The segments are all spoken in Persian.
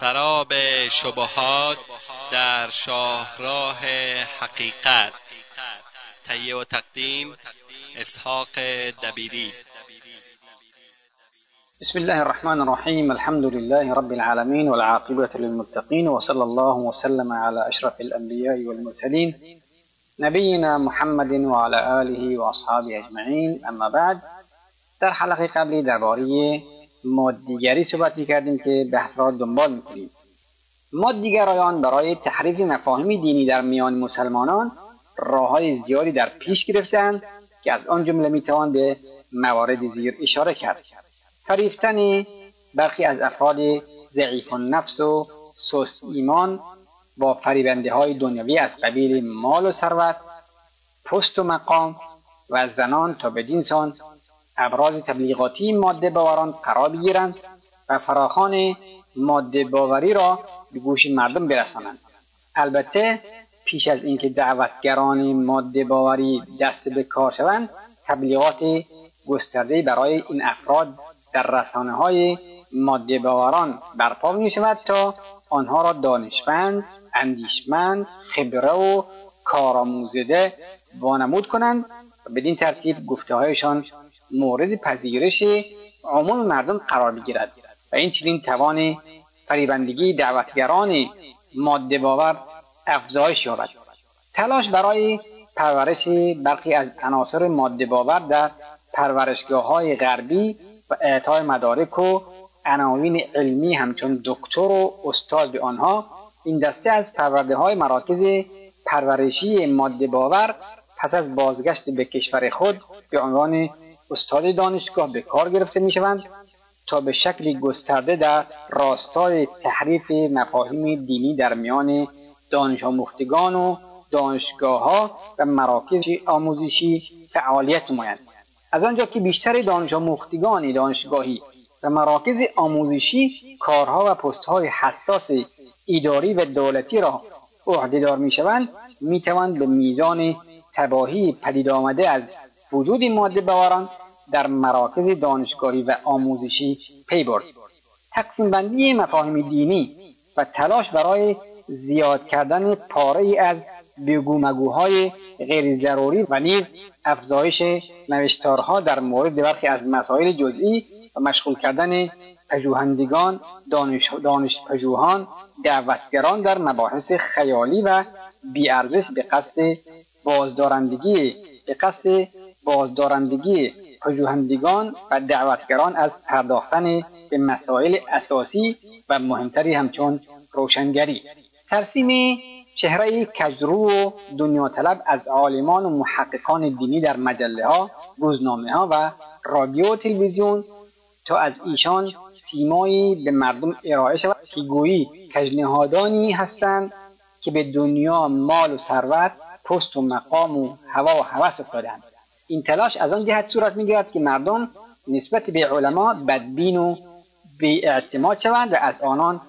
سراب شبهات در شاهراه حقیقت. تهیه و تقدیم اسحاق دبیری. بسم الله الرحمن الرحيم الحمد لله رب العالمين والعاقبة للمتقين وصلى الله وسلم على أشرف الأنبياء والمرسلين نبينا محمد وعلى آله وأصحابه أجمعين أما بعد در حلقه قبلی درباره مادیگری صحبت کردیم که بحث را دنبال می‌کنیم. مادیگرایان برای تحریف مفاهیم دینی در میان مسلمانان راه های زیادی در پیش گرفتند که از آن جمله می‌توان به موارد زیر اشاره کرد. فریفتن برخی از افراد ضعیف النفس و سست ایمان با فریبنده های دنیوی از قبیل مال و ثروت پست و مقام و زنان تا بدین سان ابراز تبلیغاتی ماده باوران قرار بگیرند و فراخان ماده باوری را به گوش مردم برسانند. البته پیش از اینکه دعوتگران ماده باوری دست به کار شوند تبلیغات گسترده برای این افراد در رسانه های ماده باوران برپا می شود تا آنها را دانشمند، اندیشمند، خبره و کارآموزده وانمود کنند و بدین ترتیب گفته هایشان مورد پذیرش عموم مردم قرار بگیرد و این چنین توان فریبندگی دعوتگران ماده باور افزایش یابد. تلاش برای پرورش برخی از عناصر ماده باور در پرورشگاه های غربی و اعطای مدارک و عناوین علمی همچون دکتر و استاد به آنها این دسته از پرورده های مراکز پرورشی ماده باور پس از بازگشت به کشور خود به عنوان استاد دانشگاه به کار گرفته می شوند تا به شکلی گسترده در راستای تحریف مفاهیم دینی در میان دانش آموختگان و دانشگاه ها و مراکز آموزشی فعالیت نمایند. از آنجا که بیشتر دانش آموختگان دانشگاهی و مراکز آموزشی کارها و پستهای حساس اداری و دولتی را عهدهدار می‌شوند می‌توان به میزان تباهی پدید آمده از وجود ماده باوران در مراکز دانشگاهی و آموزشی پی برد. تقسیم بندی مفاهیم دینی و تلاش برای زیاد کردن پاره از بگومگوهای غیر ضروری و نیز افزایش نوشتارها در مورد برخی از مسائل جزئی و مشغول کردن پژوهندگان دانش, دانش پژوهان دعوتگران در مباحث خیالی و بیارزش به قصد بازدارندگی به قصد بازدارندگی پژوهندگان و دعوتگران از پرداختن به مسائل اساسی و مهمتری همچون روشنگری. ترسیم چهره کجرو و دنیا طلب از عالمان و محققان دینی در مجله ها، روزنامه ها و رادیو و تلویزیون تا از ایشان سیمایی به مردم ارائه شود که گویی کجنهادانی هستند که به دنیا مال و ثروت پست و مقام و هوا و هوس افتادند. این تلاش از آن جهت صورت می‌گیرد که مردم نسبت به علما بدبین و اعتماد شوند و از آنان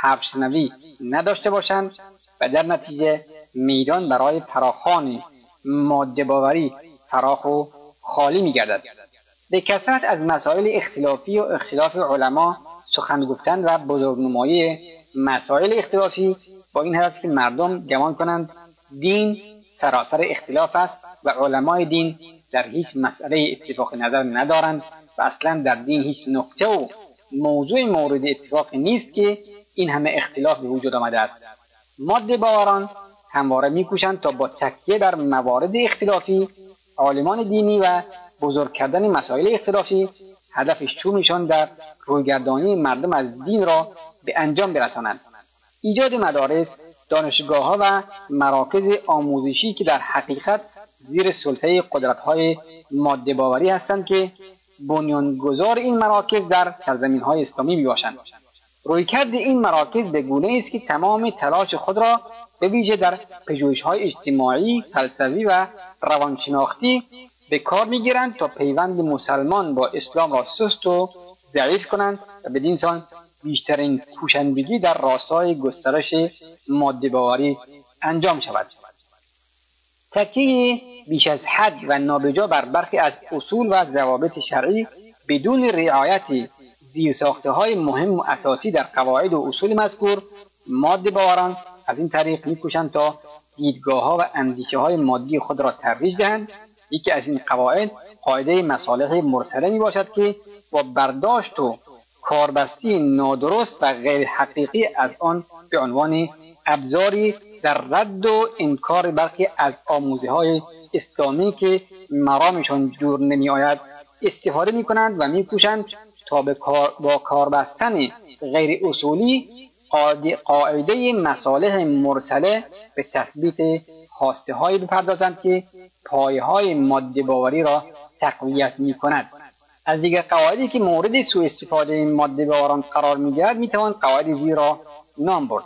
حرف شنوی نداشته باشند و در نتیجه میدان برای فراخان ماده باوری فراخ و خالی میگردد. به کثرت از مسائل اختلافی و اختلاف علما سخن گفتن و بزرگنمایی مسائل اختلافی با این هدف که مردم گمان کنند دین سراسر اختلاف است و علمای دین در هیچ مسئله اتفاق نظر ندارند و اصلا در دین هیچ نقطه و موضوع مورد اتفاق نیست که این همه اختلاف به وجود آمده است. ماده باوران همواره میکوشند تا با تکیه بر موارد اختلافی عالمان دینی و بزرگ کردن مسائل اختلافی هدف چومشان در رویگردانی مردم از دین را به انجام برسانند ایجاد مدارس دانشگاه ها و مراکز آموزشی که در حقیقت زیر سلطه قدرت های ماده باوری هستند که بنیانگذار این مراکز در سرزمین های اسلامی می باشند رویکرد این مراکز به گونه است که تمام تلاش خود را به ویژه در پژوهش های اجتماعی فلسفی و روانشناختی به کار می‌گیرند تا پیوند مسلمان با اسلام را سست و ضعیف کنند و بدین سان بیشترین کوشندگی در راستای گسترش ماده باوری انجام شود. تکیه بیش از حد و نابجا بر برخی از اصول و ضوابط شرعی بدون رعایت زیرساخته های مهم و اساسی در قواعد و اصول مذکور ماده باوران از این طریق میکوشند تا دیدگاه ها و اندیشه های مادی خود را ترویج دهند. یکی از این قواعد قاعده مصالح مرسله می باشد که با برداشت و کاربستی نادرست و غیر حقیقی از آن به عنوان ابزاری در رد و انکار برخی از آموزه های اسلامی که مرامشان جور نمی آید استفاده می کنند و می کوشند تا به کار با کاربستن غیر اصولی قاعده مصالح مرسله به تثبیت خواسته هایی بپردازند که پایه های ماده باوری را تقویت می کند از دیگر قواعدی که مورد سوء استفاده ماده باوران قرار می‌گیرد می‌توان قواعد زیر را نام برد.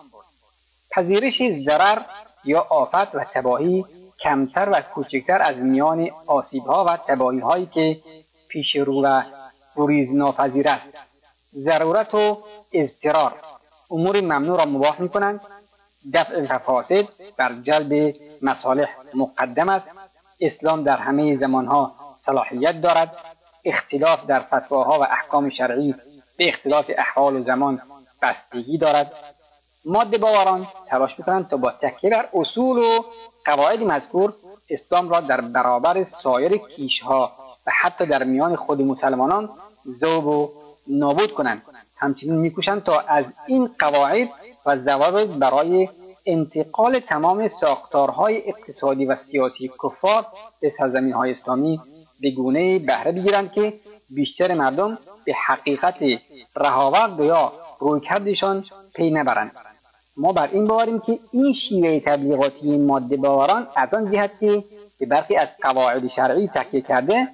پذیرش ضرر یا آفت و تباهی کمتر و کوچکتر از میان آسیبها و تباهی هایی که پیش رو و گریز ناپذیر است. ضرورت و اضطرار. امور ممنوع را مباح می کنند دفع مفاسد بر جلب مصالح مقدم است. اسلام در همه زمانها صلاحیت دارد. اختلاف در فتواها و احکام شرعی به اختلاف احوال زمان بستگی دارد. ماده باوران تلاش می‌کنند تا با تکیه بر اصول و قواعد مذکور اسلام را در برابر سایر کیشها و حتی در میان خود مسلمانان ذوب و نابود کنند همچنین میکوشند تا از این قواعد و ضوابط برای انتقال تمام ساختارهای اقتصادی و سیاسی کفار به سرزمین های اسلامی به گونه بهره بگیرند که بیشتر مردم به حقیقت رهاورد یا رویکردشان پی نبرند. ما بر این باوریم که این شیوه تبلیغاتی ماده باوران از آن جهت که برخی از قواعد شرعی تکیه کرده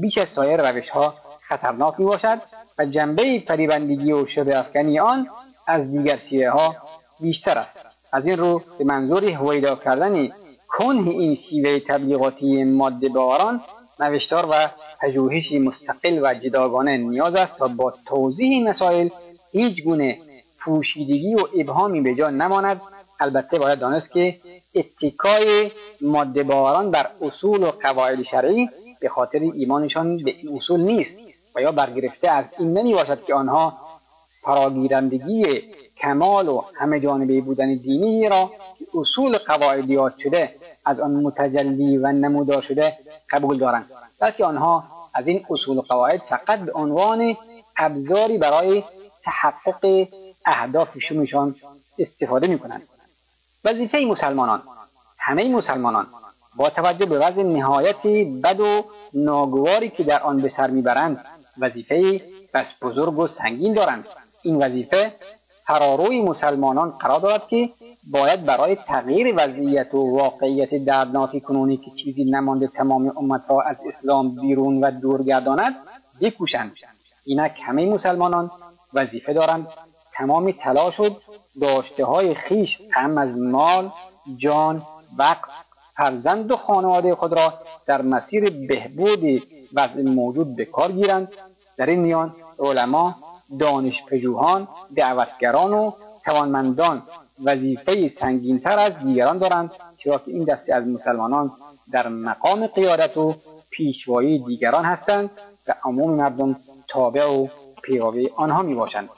بیش از سایر روش ها خطرناک می باشد و جنبه فریبندگی و شبه افکنی آن از دیگر شیوه ها بیشتر است. از این رو به منظور هویدا کردن کنه این شیوه تبلیغاتی ماده باوران نوشتار و پژوهشی مستقل و جداگانه نیاز است تا با توضیح مسائل هیچ گونه پوشیدگی و ابهامی به جا نماند. البته باید دانست که اتکای ماده باوران بر اصول و قواعد شرعی به خاطر ایمانشان به این اصول نیست و یا برگرفته از این نمی باشد که آنها فراگیرندگی کمال و همه جانبه بودن دینی را اصول قواعدیات شده از آن متجلی و نمودار شده قبول دارند. بلکه آنها از این اصول و قواعد فقط به عنوان ابزاری برای تحقق اهدافشونشان استفاده می کنند وظیفه مسلمانان. همه مسلمانان با توجه به وضع نهایت بد و ناگواری که در آن به سر می‌برند وظیفه بس بزرگ و سنگین دارند. این وظیفه فراروی مسلمانان قرار دارد که باید برای تغییر وضعیت و واقعیت دردناک کنونی که چیزی نمانده تمام امت را از اسلام بیرون و دور گرداند بکوشند. اینک همه مسلمانان وظیفه دارند تمام تلاش و داشته های خیش هم از مال جان وقت فرزند و خانواده خود را در مسیر بهبود وضع موجود به کار گیرند. در این میان علما دانشپژوهان دعوتگران و توانمندان وظیفه سنگینتر از دیگران دارند چرا که این دسته از مسلمانان در مقام قیادت و پیشوایی دیگران هستند و عموم مردم تابع و پیروی آنها می باشند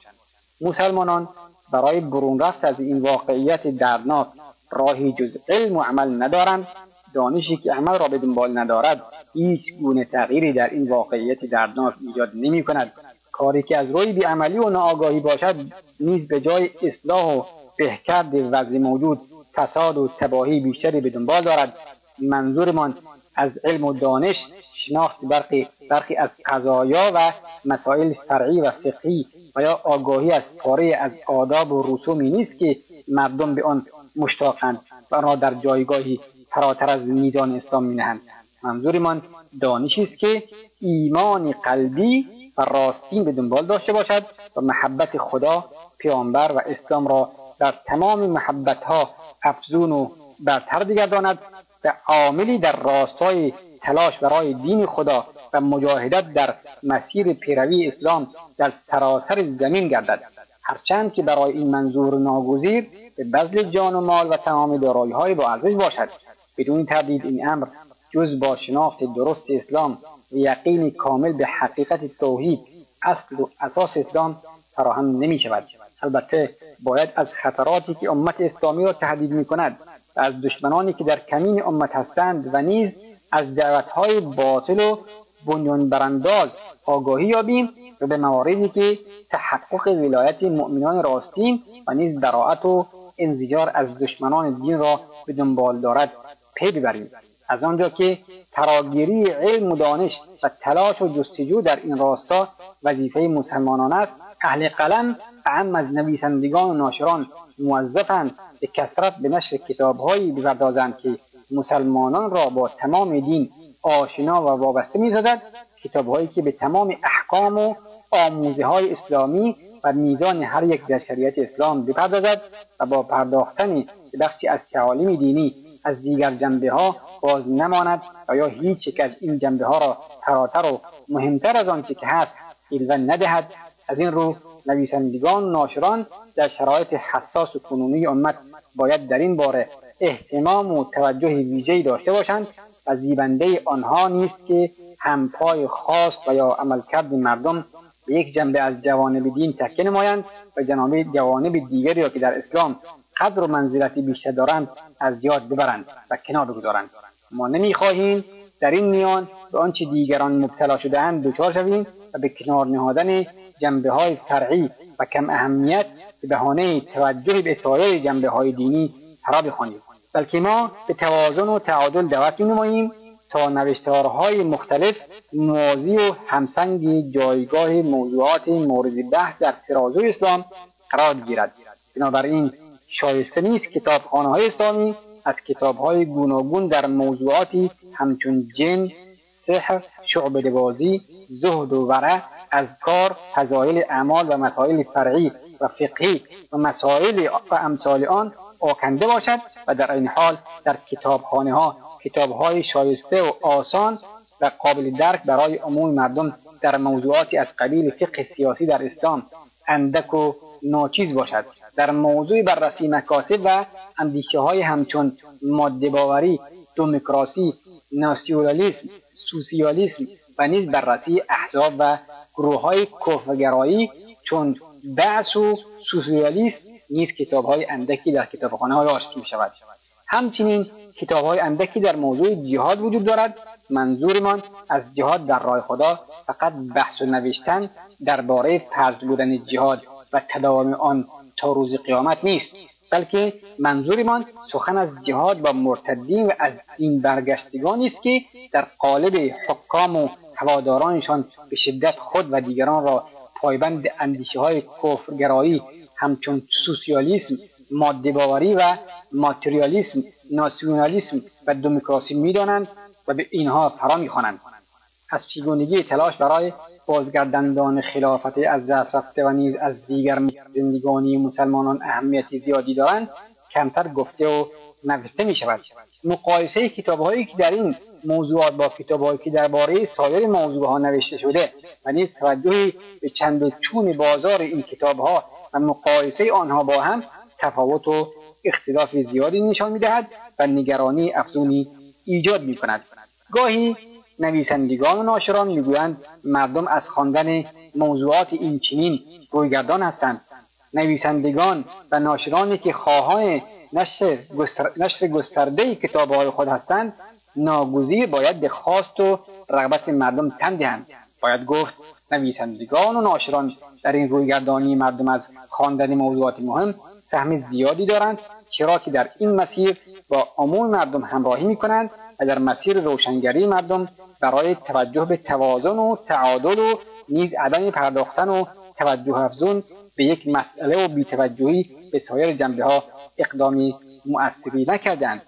مسلمانان برای برون رفت از این واقعیت دردناک راهی جز علم و عمل ندارند. دانشی که عمل را به دنبال ندارد هیچ گونه تغییری در این واقعیت دردناک ایجاد نمی کند. کاری که از روی بیعملی و ناآگاهی باشد نیز به جای اصلاح و بهکرد وضع موجود فساد و تباهی بیشتری به دنبال دارد. منظورمان از علم و دانش شناخت برخی, برخی از قضایا و مسائل فرعی و فقهی و آگاهی از پاره از آداب و رسومی نیست که مردم به آن مشتاقند و آنها در جایگاهی فراتر از میدان اسلام مینهند؟ منظورمان دانشی است که ایمان قلبی و راستین به دنبال داشته باشد و محبت خدا پیامبر و اسلام را در تمام محبت ها افزون و برتر بگرداند و عاملی در راستای تلاش برای دین خدا و مجاهدت در مسیر پیروی اسلام در سراسر زمین گردد. هرچند که برای این منظور ناگزیر به بذل جان و مال و تمام دارایی های با ارزش باشد. بدون تردید این امر جز با شناخت درست اسلام و یقین کامل به حقیقت توحید اصل و اساس اسلام فراهم نمی شود البته باید از خطراتی که امت اسلامی را تهدید می کند و از دشمنانی که در کمین امت هستند و نیز از دعوتهای باطل و بنیان برانداز آگاهی یابیم و به مواردی که تحقق ولایت مؤمنان راستین و نیز براعت و انزجار از دشمنان دین را به دنبال دارد پی ببریم. از آنجا که تراگیری علم و دانش و تلاش و جستجو در این راستا وظیفه مسلمانان است. اهل قلم اهم از نویسندگان و ناشران موظفند به کثرت به نشر کتابهایی بپردازند که مسلمانان را با تمام دین آشنا و وابسته می‌سازد کتابهایی که به تمام احکام و آموزه های اسلامی و میزان هر یک در شریعت اسلام بپردازد و با پرداختن به بخشی از تعالیم دینی از دیگر جنبه ها باز نماند و یا هیچ یک از این جنبه ها را فراتر و مهمتر از آنچه که هست جلوه ندهد از این رو نویسندگان و ناشران در شرایط حساس و کنونی امت باید در این باره احتمام و توجه ویژه‌ای داشته باشند و زیبنده آنها نیست که همپای خاص و یا عملکرد مردم به یک جنبه از جوانب دین تکیه نمایند و جناب جوانب دیگری را که در اسلام قدر و منزلتی بیشتر دارند از یاد ببرند و کنار بگذارند. ما نمی‌خواهیم در این میان به آنچه دیگران مبتلا شدهاند دچار شویم و به کنار نهادن جنبه های فرعی و کم اهمیت به بهانه توجه به سایر جنبه های دینی فرا بخوانیم بلکه ما به توازن و تعادل دعوت نماییم تا نوشتارهای مختلف موازی و همسنگ جایگاه موضوعات مورد بحث در ترازو اسلام قرار گیرد. بنابراین شایسته نیست کتابخانه های اسلامی از کتاب های گوناگون در موضوعاتی همچون جن سحر شعبده بازی زهد و ورع کار فضایل اعمال و مسائل فرعی و فقهی و مسائل و امثال آن آکنده باشد و در این حال در کتابخانه ها کتاب های شایسته و آسان و قابل درک برای عموم مردم در موضوعاتی از قبیل فقه سیاسی در اسلام اندک و ناچیز باشد. در موضوع بررسی مکاسب و اندیشه های همچون ماده باوری دموکراسی ناسیونالیسم سوسیالیسم و نیز بررسی احزاب و گروه های کفرگرایی چون بعث و سوسیالیسم نیز کتاب های اندکی در کتابخانه ها داشت می شود همچنین کتاب های اندکی در موضوع جهاد وجود دارد. منظورمان از جهاد در راه خدا فقط بحث و نوشتن درباره فرض بودن جهاد و تداوم آن تا روز قیامت نیست بلکه منظورمان سخن از جهاد با مرتدین و از این برگشتگانی است که در قالب حکام و هوادارانشان به شدت خود و دیگران را پایبند اندیشه های کفرگرایی همچون سوسیالیسم ماده باوری و ماتریالیسم ناسیونالیسم و دموکراسی می‌دانند و به اینها فرا می‌خوانند. از چگونگی تلاش برای بازگرداندن خلافت از دست رفته و نیز از دیگر زندگانی مسلمانان اهمیتی زیادی دارند کمتر گفته و نوشته می شود مقایسه کتابهایی که در این موضوعات با کتابهایی که درباره سایر موضوعها نوشته شده و نیز توجهی به چند و چون بازار این کتابها و مقایسه آنها با هم تفاوت و اختلاف زیادی نشان می‌دهد و نگرانی افزونی ایجاد می کند گاهی نویسندگان و ناشران می‌گویند مردم از خواندن موضوعات این چنین رویگردان هستند. نویسندگان و ناشرانی که خواهان نشر, گستر... نشر گسترده کتابهای خود هستند ناگزیر باید به خواست و رغبت مردم تن دهند. باید گفت نویسندگان و ناشران در این رویگردانی مردم از خواندن موضوعات مهم سهم زیادی دارند چرا که در این مسیر با عموم مردم همراهی می کنند و در مسیر روشنگری مردم برای توجه به توازن و تعادل و نیز عدم پرداختن و توجه افزون به یک مسئله و بیتوجهی به سایر جنبه ها اقدامی مؤثری نکردند.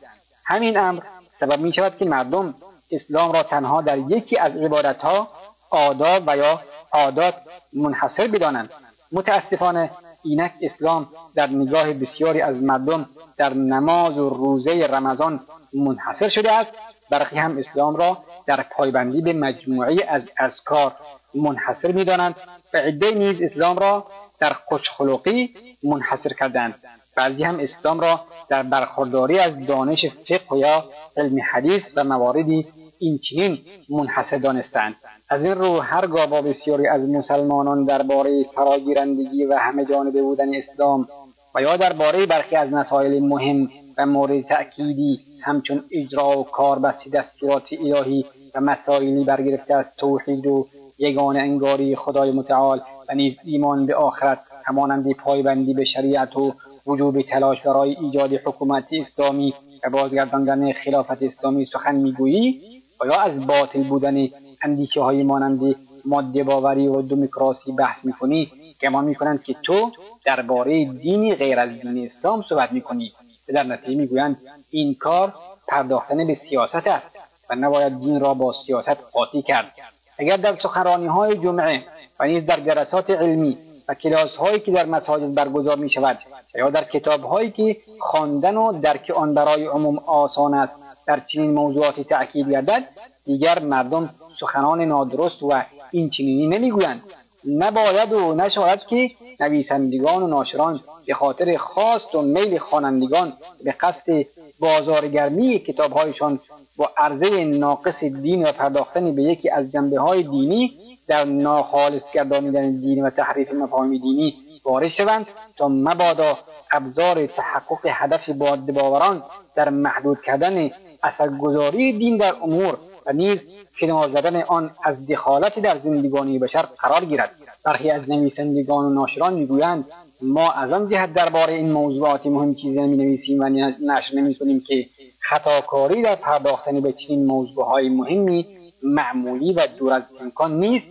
همین امر سبب می شود که مردم اسلام را تنها در یکی از عبادت ها آداب و یا عادات منحصر بدانند. متاسفانه اینک اسلام در نگاه بسیاری از مردم در نماز و روزه رمضان منحصر شده است. برخی هم اسلام را در پایبندی به مجموعه از اذکار منحصر می‌دانند. و عده نیز اسلام را در خوشخلقی منحصر کردند بعضی هم اسلام را در برخورداری از دانش فقه یا علم حدیث و مواردی این منحصر دانستند. از این رو هرگاه با بسیاری از مسلمانان درباره فراگیرندگی و همه جانبه بودن اسلام و یا درباره برخی از مسائل مهم و مورد تأکیدی همچون اجرا و کاربستی دستورات الهی و مسائلی برگرفته از توحید و یگانه انگاری خدای متعال و نیز ایمان به آخرت همانند پایبندی به شریعت و وجوب تلاش برای ایجاد حکومت اسلامی و بازگرداندن خلافت اسلامی سخن می‌گویی؟ و یا از باطل بودن اندیشه های مانند ماده باوری و دموکراسی بحث می‌کنی؟ گمان می‌کنند که تو درباره دینی غیر از دین اسلام صحبت می‌کنی. و در نتیجه می‌گویند این کار پرداختن به سیاست است و نباید دین را با سیاست قاطی کرد. اگر در سخنرانی های جمعه و نیز در جلسات علمی و کلاس هایی که در مساجد برگزار می شود یا در کتاب هایی که خواندن و درک آن برای عموم آسان است در چنین موضوعاتی تأکید گردد دیگر مردم سخنان نادرست و این چنینی نمی‌گویند. نباید و نشاید که نویسندگان و ناشران به خاطر خواست و میل خوانندگان به قصد بازارگرمی کتابهایشان با عرضه ناقص دین و پرداختن به یکی از جنبه های دینی در ناخالص گردانیدن دین و تحریف مفاهیم دینی وارد شوند تا مبادا ابزار تحقق هدف باوران در محدود کردن اثرگذاری دین در امور و نیز کنار زدن آن از دخالت در زندگانی بشر قرار گیرد. برخی از نویسندگان و ناشران می‌گویند ما از آن جهت درباره این موضوعات مهم چیزی نمی نویسیم و نشر نمی کنیم که خطاکاری در پرداختن به چنین موضوعهای مهمی معمولی و دور از امکان نیست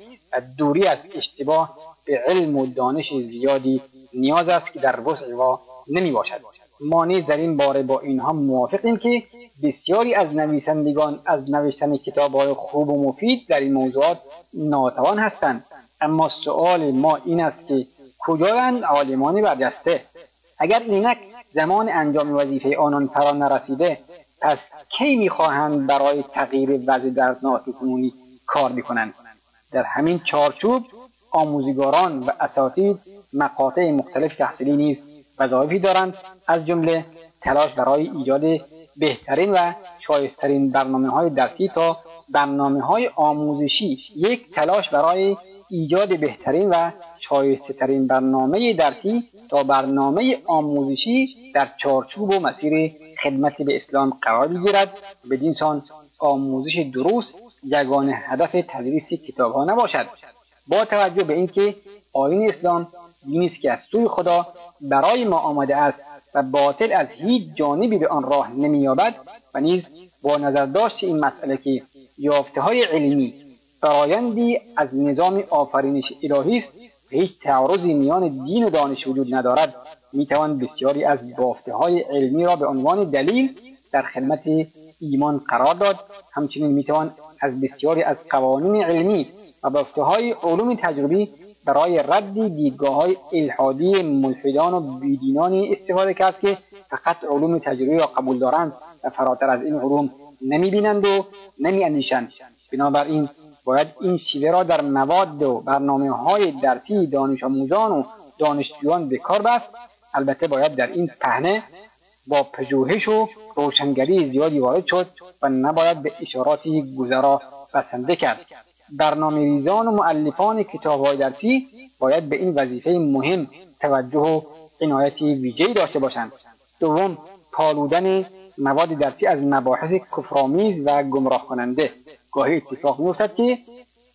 دوری از اشتباه به علم و دانش زیادی نیاز است که در وسع و نمی باشد. ما نیز در این باره با اینها موافقیم که بسیاری از نویسندگان از نوشتن کتابهای خوب و مفید در این موضوعات ناتوان هستند. اما سؤال ما این است که کجایند عالمان برجسته؟ اگر اینک زمان انجام وظیفه آنان فرا نرسیده پس کی می‌خواهند برای تغییر وضع دردناک کنونی کار بکنند؟ در همین چارچوب آموزگاران و اساتید مقاطع مختلف تحصیلی نیز وظایفی دارند از جمله تلاش برای ایجاد بهترین و شایسترین برنامه های درسی تا برنامه های آموزشی. یک تلاش برای ایجاد بهترین و شایسته ترین برنامه درسی تا برنامه آموزشی در چارچوب و مسیر خدمت به اسلام قرار بگیرد. بدین سان آموزش درست یگانه هدف تدریس کتاب ها نباشد. با توجه به اینکه آین اسلام دینی است که از سوی خدا برای ما آمده است و باطل از هیچ جانبی به آن راه نمییابد و نیز با نظر داشت این مسئله که یافته های علمی فرایندی از نظام آفرینش الهی است هیچ تعارضی میان دین و دانش وجود ندارد. می‌توان بسیاری از بافته های علمی را به عنوان دلیل در خدمت ایمان قرار داد. همچنین می‌توان از بسیاری از قوانین علمی و بافته های علوم تجربی برای رد دیدگاه های الحادی ملحدان و بیدینانی استفاده کرد که فقط علوم تجربی را قبول دارند و فراتر از این علوم نمی‌بینند و نمیاندیشند. بنابراین باید این شیوه را در مواد و برنامه های درسی دانش آموزان و دانشجویان به کار بست. البته باید در این پهنه با پژوهش و روشنگری زیادی وارد شد و نباید به اشاراتی گذرا بسنده کرد. برنامه ریزان و معلفان کتاب های درسی باید به این وظیفه مهم توجه و عنایتی ویژهای داشته باشند. دوم پالودن مواد درسی از مباحث کفرآمیز و گمراه کننده گاهی اتفاق میافتد که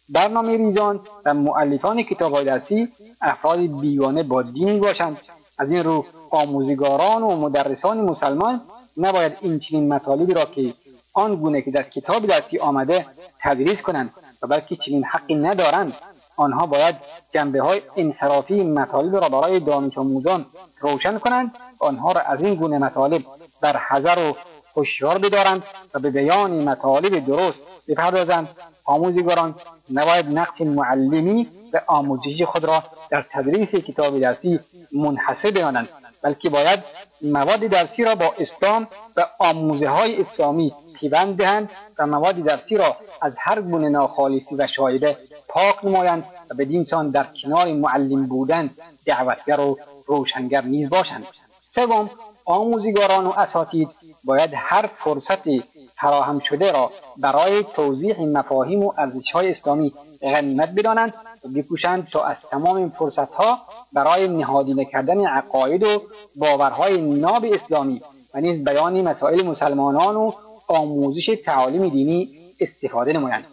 برنامه ریزان و معلفان کتاب های درسی افراد بیگانه با دینی باشند از این رو آموزگاران و مدرسان مسلمان نباید این چنین مطالبی را که آن گونه که در کتاب درسی آمده تدریس کنند. و بلکه چنین حقی ندارند. آنها باید جنبه های انحرافی مطالب را برای دانش آموزان روشن کنند آنها را از این گونه مطالب در حذر و هوشیار بدارند و به بیان مطالب درست بپردازند. آموزگاران نباید نقش معلمی و آموزشی خود را در تدریس کتاب درسی منحصر بدانند بلکه باید مواد درسی را با اسلام و آموزه های اسلامی پیوند دهند و مواد درسی را از هر گونه ناخالصی و شایبه پاک نمایند و بدین سان در کنار معلم بودن دعوتگر و روشنگر نیز باشند. سوم آموزگاران و اساتید باید هر فرصت فراهم شده را برای توضیح مفاهیم و های اسلامی غنیمت بدانند و بکوشند تا از تمام این ها برای نهادینه کردن عقاید و باورهای ناب اسلامی و نیز بیان مسائل مسلمانان و آموزش تعالیم دینی استفاده نمایند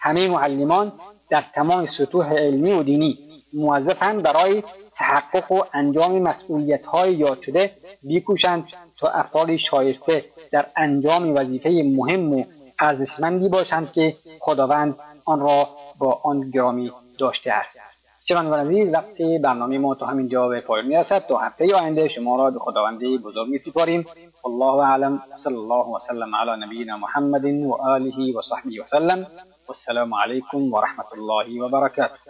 همه معلمان در تمام سطوح علمی و دینی موظفند برای تحقق و انجام مسئولیت های یاد شده بیکوشند تا افراد شایسته در انجام وظیفه مهم و ارزشمندی باشند که خداوند آن را با آن گرامی داشته است. شنوندگان عزیز وقت برنامه ما تا همینجا به پایان می‌رسد. تا هفته آینده شما را به خداوند بزرگ میسپاریم والله أعلم. صلى الله وسلم على نبينا محمد وآله وصحبه وسلم. والسلام عليكم ورحمة الله وبركاته.